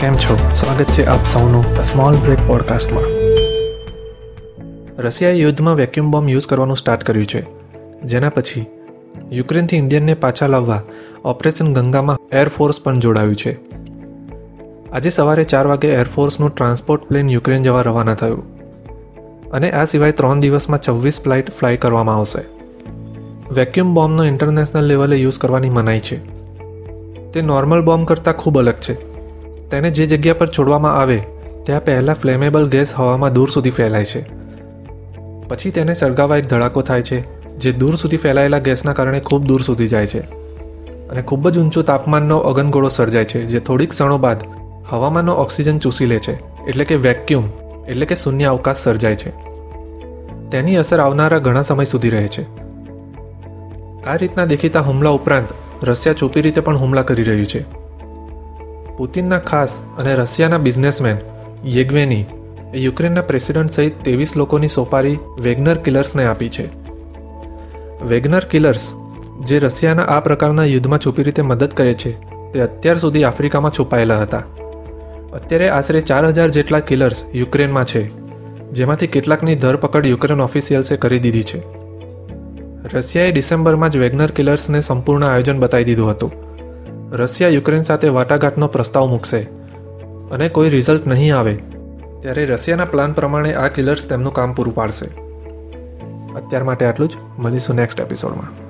કેમ છો? સ્વાગત છે આપ સૌનું સ્મોલ બ્રેક પોડકાસ્ટમાં રશિયાએ યુદ્ધમાં વેક્યુમ બોમ્બ યુઝ કરવાનું સ્ટાર્ટ કર્યું છે. જેના પછી યુક્રેનથી ઇન્ડિયનને પાછા લાવવા ઓપરેશન ગંગામાં એરફોર્સ પણ જોડાયું છે. આજે સવારે ચાર વાગે એરફોર્સનું ટ્રાન્સપોર્ટ પ્લેન યુક્રેન જવા રવાના થયું. અને આ સિવાય ત્રણ દિવસમાં છવ્વીસ ફ્લાઇટ ફ્લાય કરવામાં આવશે. વેક્યુમ બોમ્બનો ઇન્ટરનેશનલ લેવલે યુઝ કરવાની મનાઈ છે. તે નોર્મલ બોમ્બ કરતાં ખૂબ અલગ છે. તેને જે જગ્યા પર છોડવામાં આવે, ત્યાં પહેલાં ફ્લેમેબલ ગેસ હવામાં દૂર સુધી ફેલાય છે. પછી તેને સળગાવા એક ધડાકો થાય છે, જે દૂર સુધી ફેલાયેલા ગેસના કારણે ખૂબ દૂર સુધી જાય છે. અને ખૂબ જ ઊંચું તાપમાનનો અગનગોળો સર્જાય છે, જે થોડીક ક્ષણો બાદ હવામાનનો ઓક્સિજન ચૂસી લે છે, એટલે કે વેક્યુમ એટલે કે શૂન્ય અવકાશ સર્જાય છે. તેની અસર આવનારા ઘણા સમય સુધી રહે છે. આ રીતના દેખીતા હુમલા ઉપરાંત, રશિયા છુપી રીતે પણ હુમલા કરી રહ્યું છે. પુતિનના ખાસ અને રશિયાના બિઝનેસમેન યેગવેની એ યુક્રેનના પ્રેસિડેન્ટ સહિત ત્રેવીસ લોકોની સોપારી વેગનર કિલર્સને આપી છે. વેગનર કિલર્સ, જે રશિયાના આ પ્રકારના યુદ્ધમાં છુપી રીતે મદદ કરે છે, તે અત્યાર સુધી આફ્રિકામાં છુપાયેલા હતા. અત્યારે આશરે ચાર હજાર જેટલા કિલર્સ યુક્રેનમાં છે, જેમાંથી કેટલાકની ધરપકડ યુક્રેન ઓફિશિયલ્સે કરી દીધી છે. રશિયાએ ડિસેમ્બરમાં જ વેગનર કિલર્સને સંપૂર્ણ આયોજન બતાવી દીધું હતું. રશિયા યુક્રેન સાથે વાટાઘાટનો પ્રસ્તાવ મૂકશે અને કોઈ રિઝલ્ટ નહીં આવે, ત્યારે રશિયાના પ્લાન પ્રમાણે આ કિલર્સ તેમનું કામ પૂરું પાડશે. અત્યાર માટે આટલું જ. મળીશું નેક્સ્ટ એપિસોડમાં